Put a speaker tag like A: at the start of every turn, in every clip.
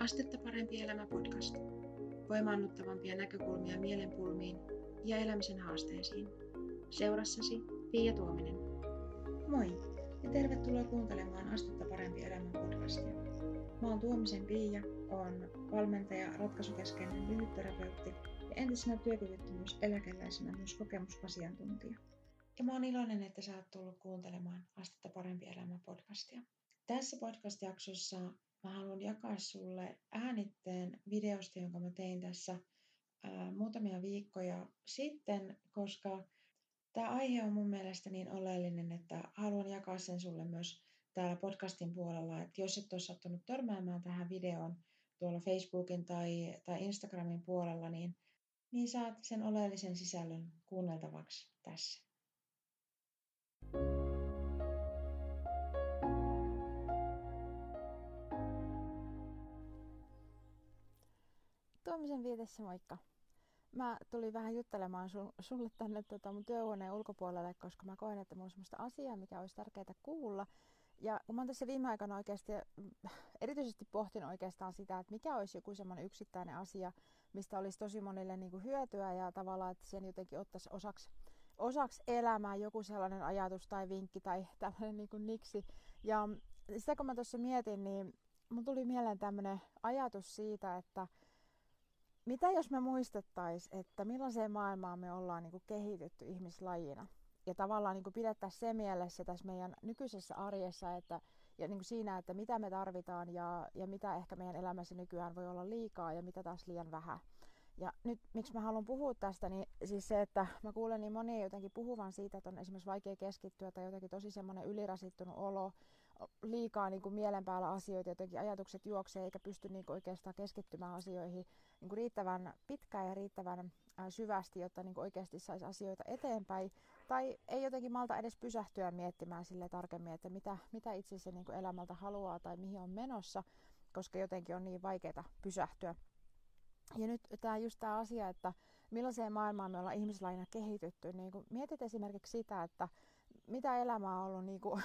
A: Astetta parempi elämä podcast. Voimaannuttavampia näkökulmia mielenpulmiin ja elämisen haasteisiin. Seurassasi Pia Tuominen. Moi ja tervetuloa kuuntelemaan Astetta parempi elämä podcastia. Mä oon Tuomisen Pia, on valmentaja, ratkaisukeskeinen lyhytterapeutti ja entisenä työkyvyttömyyseläkeläisenä myös kokemusasiantuntija. Ja mä oon iloinen, että sä oot tullut kuuntelemaan Astetta parempi elämä podcastia. Tässä podcast-jaksossa mä haluan jakaa sulle äänitteen videosta, jonka mä tein tässä ää, muutamia viikkoja sitten, koska tämä aihe on mun mielestä niin oleellinen, että haluan jakaa sen sulle myös täällä podcastin puolella, että jos et ole sattunut törmäämään tähän videoon tuolla Facebookin tai, tai Instagramin puolella, niin, niin saat sen oleellisen sisällön kuunneltavaksi tässä.
B: Tuomisen viitessä moikka. Mä tulin vähän juttelemaan sun, sulle tänne tota, mun työhuoneen ulkopuolelle, koska mä koen, että mulla on semmoista asiaa, mikä olisi tärkeää kuulla. Ja kun mä oon tässä viime aikoina oikeasti erityisesti pohtin oikeastaan sitä, että mikä olisi joku semmoinen yksittäinen asia, mistä olisi tosi monille niin kuin hyötyä ja tavallaan, että sen jotenkin ottaisi osaksi, osaksi elämää joku sellainen ajatus tai vinkki tai tällainen niin kuin niksi. Ja sitä kun mä tuossa mietin, niin mun tuli mieleen tämmöinen ajatus siitä, että mitä jos me muistettaisiin, että millaiseen maailmaan me ollaan niin kuin kehitytty ihmislajina? Ja tavallaan niin kuin pidettäisiin se mielessä tässä meidän nykyisessä arjessa että, ja niin kuin siinä, että mitä me tarvitaan ja, ja mitä ehkä meidän elämässä nykyään voi olla liikaa ja mitä taas liian vähän. Ja nyt miksi mä haluan puhua tästä, niin siis se, että mä kuulen niin monia jotenkin puhuvan siitä, että on esimerkiksi vaikea keskittyä tai jotenkin tosi semmoinen ylirasittunut olo, liikaa niin kuin mielen päällä asioita, jotenkin ajatukset juoksee eikä pysty niin kuin oikeastaan keskittymään asioihin niin kuin riittävän pitkään ja riittävän syvästi, jotta niin kuin oikeasti saisi asioita eteenpäin. Tai ei jotenkin malta edes pysähtyä miettimään sille tarkemmin, että mitä, mitä itse se niin kuin elämältä haluaa tai mihin on menossa, koska jotenkin on niin vaikeaa pysähtyä. Ja nyt tämä just tämä asia, että millaiseen maailmaan me ollaan ihmislaina kehitytty. Niin kun mietit esimerkiksi sitä, että mitä elämä on ollut niin kuin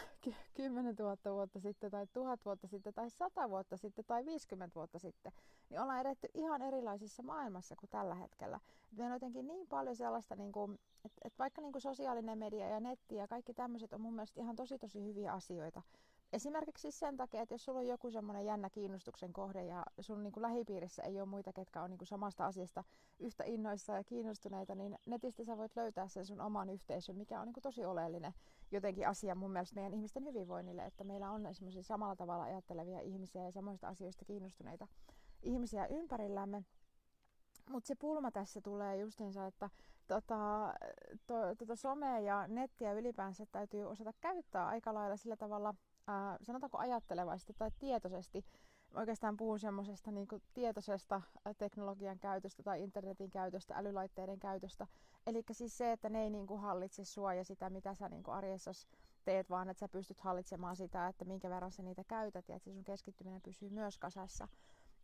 B: 10 000 vuotta sitten tai 1000 vuotta sitten tai 100 vuotta sitten tai 50 vuotta sitten, niin ollaan edetty ihan erilaisissa maailmassa kuin tällä hetkellä. Meillä on jotenkin niin paljon sellaista, niin kuin, että, että vaikka niin kuin sosiaalinen media ja netti ja kaikki tämmöiset on mun mielestä ihan tosi tosi hyviä asioita, Esimerkiksi sen takia, että jos sulla on joku semmoinen jännä kiinnostuksen kohde ja sun niin kuin lähipiirissä ei ole muita, ketkä on niin kuin samasta asiasta yhtä innoissa ja kiinnostuneita, niin netistä sä voit löytää sen sun oman yhteisön, mikä on niin kuin tosi oleellinen jotenkin asia mun mielestä meidän ihmisten hyvinvoinnille, että meillä on esimerkiksi samalla tavalla ajattelevia ihmisiä ja samoista asioista kiinnostuneita ihmisiä ympärillämme. Mutta se pulma tässä tulee justiinsa, että tota, to, tota somea ja nettiä ylipäänsä täytyy osata käyttää aika lailla sillä tavalla ää, sanotaanko ajattelevaisesti tai tietoisesti. Mä oikeastaan puhun semmoisesta niin tietoisesta teknologian käytöstä tai internetin käytöstä, älylaitteiden käytöstä. Eli siis se, että ne ei niin kuin hallitse sua ja sitä, mitä sä niin arjessa teet, vaan että sä pystyt hallitsemaan sitä, että minkä verran sä niitä käytät ja että sun keskittyminen pysyy myös kasassa.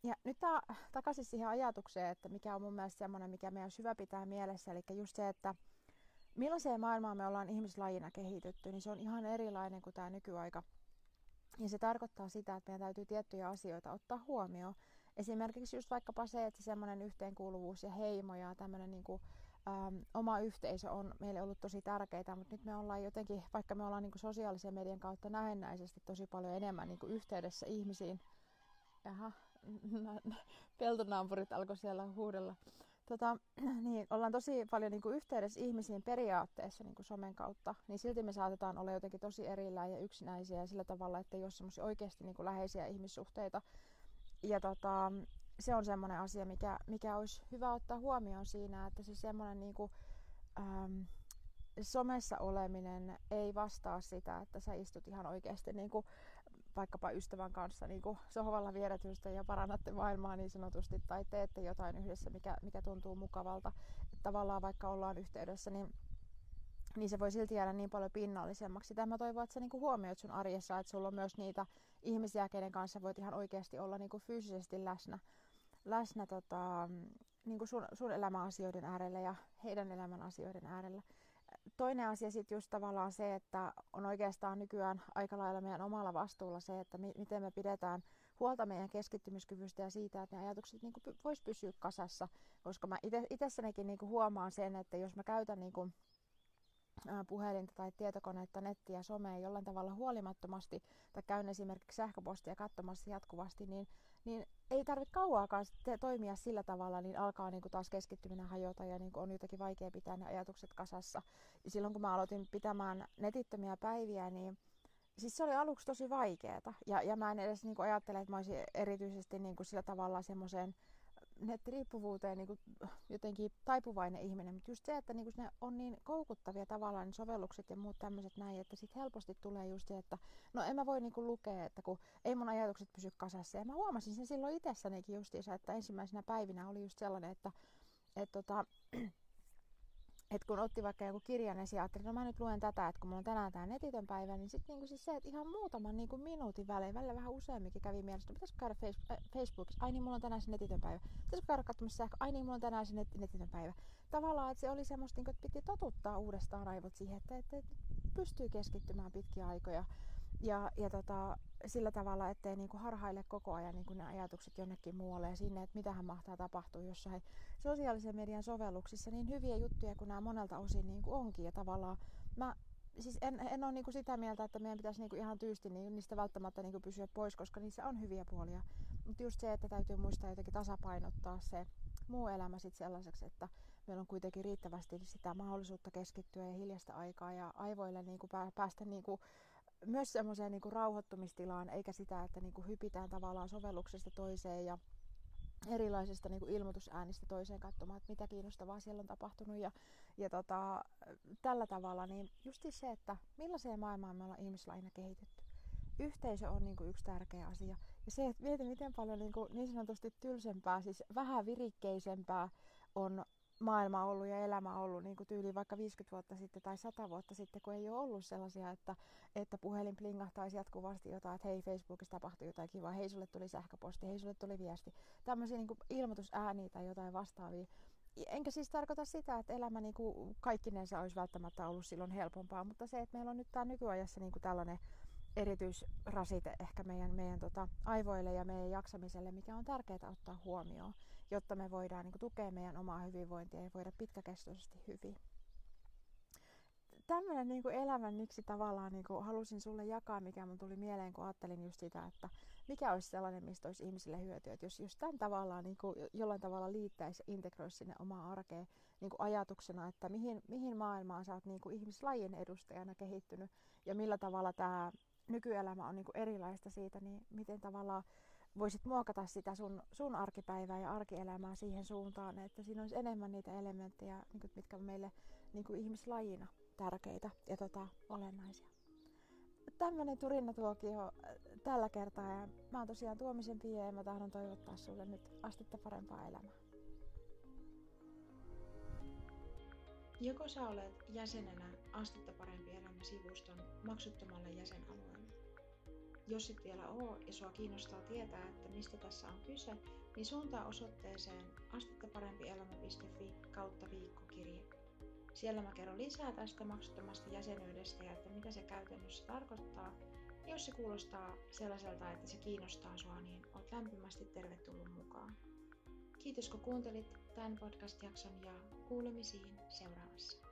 B: Ja nyt tää, takaisin siihen ajatukseen, että mikä on mun mielestä semmoinen, mikä meidän on syvä pitää mielessä, eli just se, että millaiseen maailmaan me ollaan ihmislajina kehitytty, niin se on ihan erilainen kuin tämä nykyaika ja se tarkoittaa sitä, että meidän täytyy tiettyjä asioita ottaa huomioon. Esimerkiksi just vaikkapa se, että semmoinen yhteenkuuluvuus ja heimo ja tämmöinen niin kuin, äm, oma yhteisö on meille ollut tosi tärkeää, mutta nyt me ollaan jotenkin, vaikka me ollaan niin kuin sosiaalisen median kautta näennäisesti tosi paljon enemmän niin kuin yhteydessä ihmisiin. Jaha, peltonaapurit alkoi siellä huudella tota, niin, ollaan tosi paljon niin kuin yhteydessä ihmisiin periaatteessa niin kuin somen kautta, niin silti me saatetaan olla jotenkin tosi erillään ja yksinäisiä sillä tavalla, että ei ole semmoisia oikeasti niin kuin läheisiä ihmissuhteita. Ja tota, se on semmoinen asia, mikä, mikä olisi hyvä ottaa huomioon siinä, että se semmoinen niin kuin, ähm, somessa oleminen ei vastaa sitä, että sä istut ihan oikeasti niin kuin vaikkapa ystävän kanssa niin kuin sohvalla vieretystä ja parannatte maailmaa niin sanotusti tai teette jotain yhdessä, mikä, mikä tuntuu mukavalta. Että tavallaan vaikka ollaan yhteydessä, niin niin se voi silti jäädä niin paljon pinnallisemmaksi. Tämä toivon, että sä niinku huomioit sun arjessa, että sulla on myös niitä ihmisiä, kenen kanssa voit ihan oikeasti olla niinku fyysisesti läsnä, läsnä tota, niinku sun, sun elämän asioiden äärellä ja heidän elämän asioiden äärellä toinen asia sitten just tavallaan se, että on oikeastaan nykyään aika lailla meidän omalla vastuulla se, että mi- miten me pidetään huolta meidän keskittymiskyvystä ja siitä, että ne ajatukset niin kuin vois pysyä kasassa, koska mä itsessänikin niin kuin huomaan sen, että jos mä käytän niin kuin puhelinta tai tietokonetta, nettiä, somea jollain tavalla huolimattomasti tai käyn esimerkiksi sähköpostia katsomassa jatkuvasti, niin, niin ei tarvitse kauaakaan toimia sillä tavalla, niin alkaa niin kuin taas keskittyminen hajota ja niin kuin on jotenkin vaikea pitää ne ajatukset kasassa. Ja silloin kun mä aloitin pitämään netittömiä päiviä, niin siis se oli aluksi tosi vaikeaa. Ja, ja mä en edes niin kuin ajattele, että mä olisin erityisesti niin kuin sillä tavalla semmoiseen nettiriippuvuuteen niin kuin jotenkin taipuvainen ihminen, mutta just se, että niin kuin ne on niin koukuttavia tavallaan ne sovellukset ja muut tämmöiset näin, että sitten helposti tulee just se, että no en mä voi niin kuin lukea, että kun ei mun ajatukset pysy kasassa. Ja mä huomasin sen silloin itsessänikin justiinsa, että ensimmäisenä päivinä oli just sellainen, että, että tota, että kun otti vaikka joku kirjan ja ajattelin, no mä nyt luen tätä, että kun mulla on tänään tämä netitön päivä, niin sitten niinku siis se, että ihan muutaman niinku minuutin välein, välillä vähän useamminkin kävi mielessä, että pitäisikö käydä äh, Facebookissa, ai niin mulla on tänään se netitön päivä, pitäisikö käydä katsomassa sähkö, ai niin mulla on tänään se net, netitön päivä. Tavallaan, että se oli semmoista, niinku, että piti totuttaa uudestaan aivot siihen, että, että, että pystyy keskittymään pitkiä aikoja ja, ja tota, sillä tavalla, ettei niinku harhaile koko ajan niinku ne ajatukset jonnekin muualle ja sinne, että mitähän mahtaa tapahtua jossain sosiaalisen median sovelluksissa, niin hyviä juttuja kuin nämä monelta osin niinku onkin. Ja tavallaan mä siis en, en ole niinku sitä mieltä, että meidän pitäisi niinku ihan tyysti niin niistä välttämättä niinku pysyä pois, koska niissä on hyviä puolia. Mutta just se, että täytyy muistaa jotenkin tasapainottaa se muu elämä sit sellaiseksi, että meillä on kuitenkin riittävästi sitä mahdollisuutta keskittyä ja hiljasta aikaa ja aivoille niinku päästä niinku myös semmoiseen niin kuin rauhoittumistilaan, eikä sitä, että niin kuin hypitään tavallaan sovelluksesta toiseen ja erilaisista niin kuin ilmoitusäänistä toiseen katsomaan, että mitä kiinnostavaa siellä on tapahtunut. Ja, ja tota, tällä tavalla, niin just se, että millaiseen maailmaan me ollaan ihmislaina kehitetty. Yhteisö on niin kuin yksi tärkeä asia. Ja se, että mieti miten paljon niin, kuin, niin sanotusti tylsempää, siis vähän virikkeisempää on maailma ollut ja elämä ollut niin tyyli vaikka 50 vuotta sitten tai 100 vuotta sitten, kun ei ole ollut sellaisia, että, että puhelin plingahtaisi jatkuvasti jotain, että hei Facebookissa tapahtui jotain kivaa, hei sulle tuli sähköposti, hei sulle tuli viesti. Tämmöisiä niin ilmoitusääniä tai jotain vastaavia. Enkä siis tarkoita sitä, että elämä niin kuin kaikkinensa olisi välttämättä ollut silloin helpompaa, mutta se, että meillä on nyt tämä nykyajassa niin kuin tällainen erityisrasite ehkä meidän, meidän tota, aivoille ja meidän jaksamiselle, mikä on tärkeää ottaa huomioon, jotta me voidaan niin kuin, tukea meidän omaa hyvinvointia ja voida pitkäkestoisesti hyvin. Tämmöinen niin kuin elämän miksi tavallaan niin kuin halusin sulle jakaa, mikä mun tuli mieleen, kun ajattelin just sitä, että mikä olisi sellainen, mistä olisi ihmisille hyötyä. Että jos, jos tämän tavallaan niin kuin jollain tavalla liittäisi ja integroisi sinne omaa arkeen niin kuin ajatuksena, että mihin, mihin maailmaan sä oot niin kuin ihmislajin edustajana kehittynyt ja millä tavalla tämä nykyelämä on niin kuin erilaista siitä, niin miten tavallaan voisit muokata sitä sun, sun arkipäivää ja arkielämää siihen suuntaan, että siinä olisi enemmän niitä elementtejä, niin mitkä on meille niin kuin ihmislajina tärkeitä ja tota, olennaisia. Tämmöinen turinatuokio äh, tällä kertaa ja mä oon tosiaan Tuomisen Pia ja mä tahdon toivottaa sulle nyt astetta parempaa elämää.
A: Joko sä olet jäsenenä Astetta parempi elämä sivuston maksuttomalle jäsenalueelle. Jos et vielä oo ja sua kiinnostaa tietää, että mistä tässä on kyse, niin suuntaa osoitteeseen astettaparempielämä.fi kautta viikkokirje. Siellä mä kerron lisää tästä maksuttomasta jäsenyydestä ja että mitä se käytännössä tarkoittaa. Jos se kuulostaa sellaiselta, että se kiinnostaa sua, niin oot lämpimästi tervetullut mukaan. Kiitos kun kuuntelit tämän podcast-jakson ja kuulemisiin seuraavassa.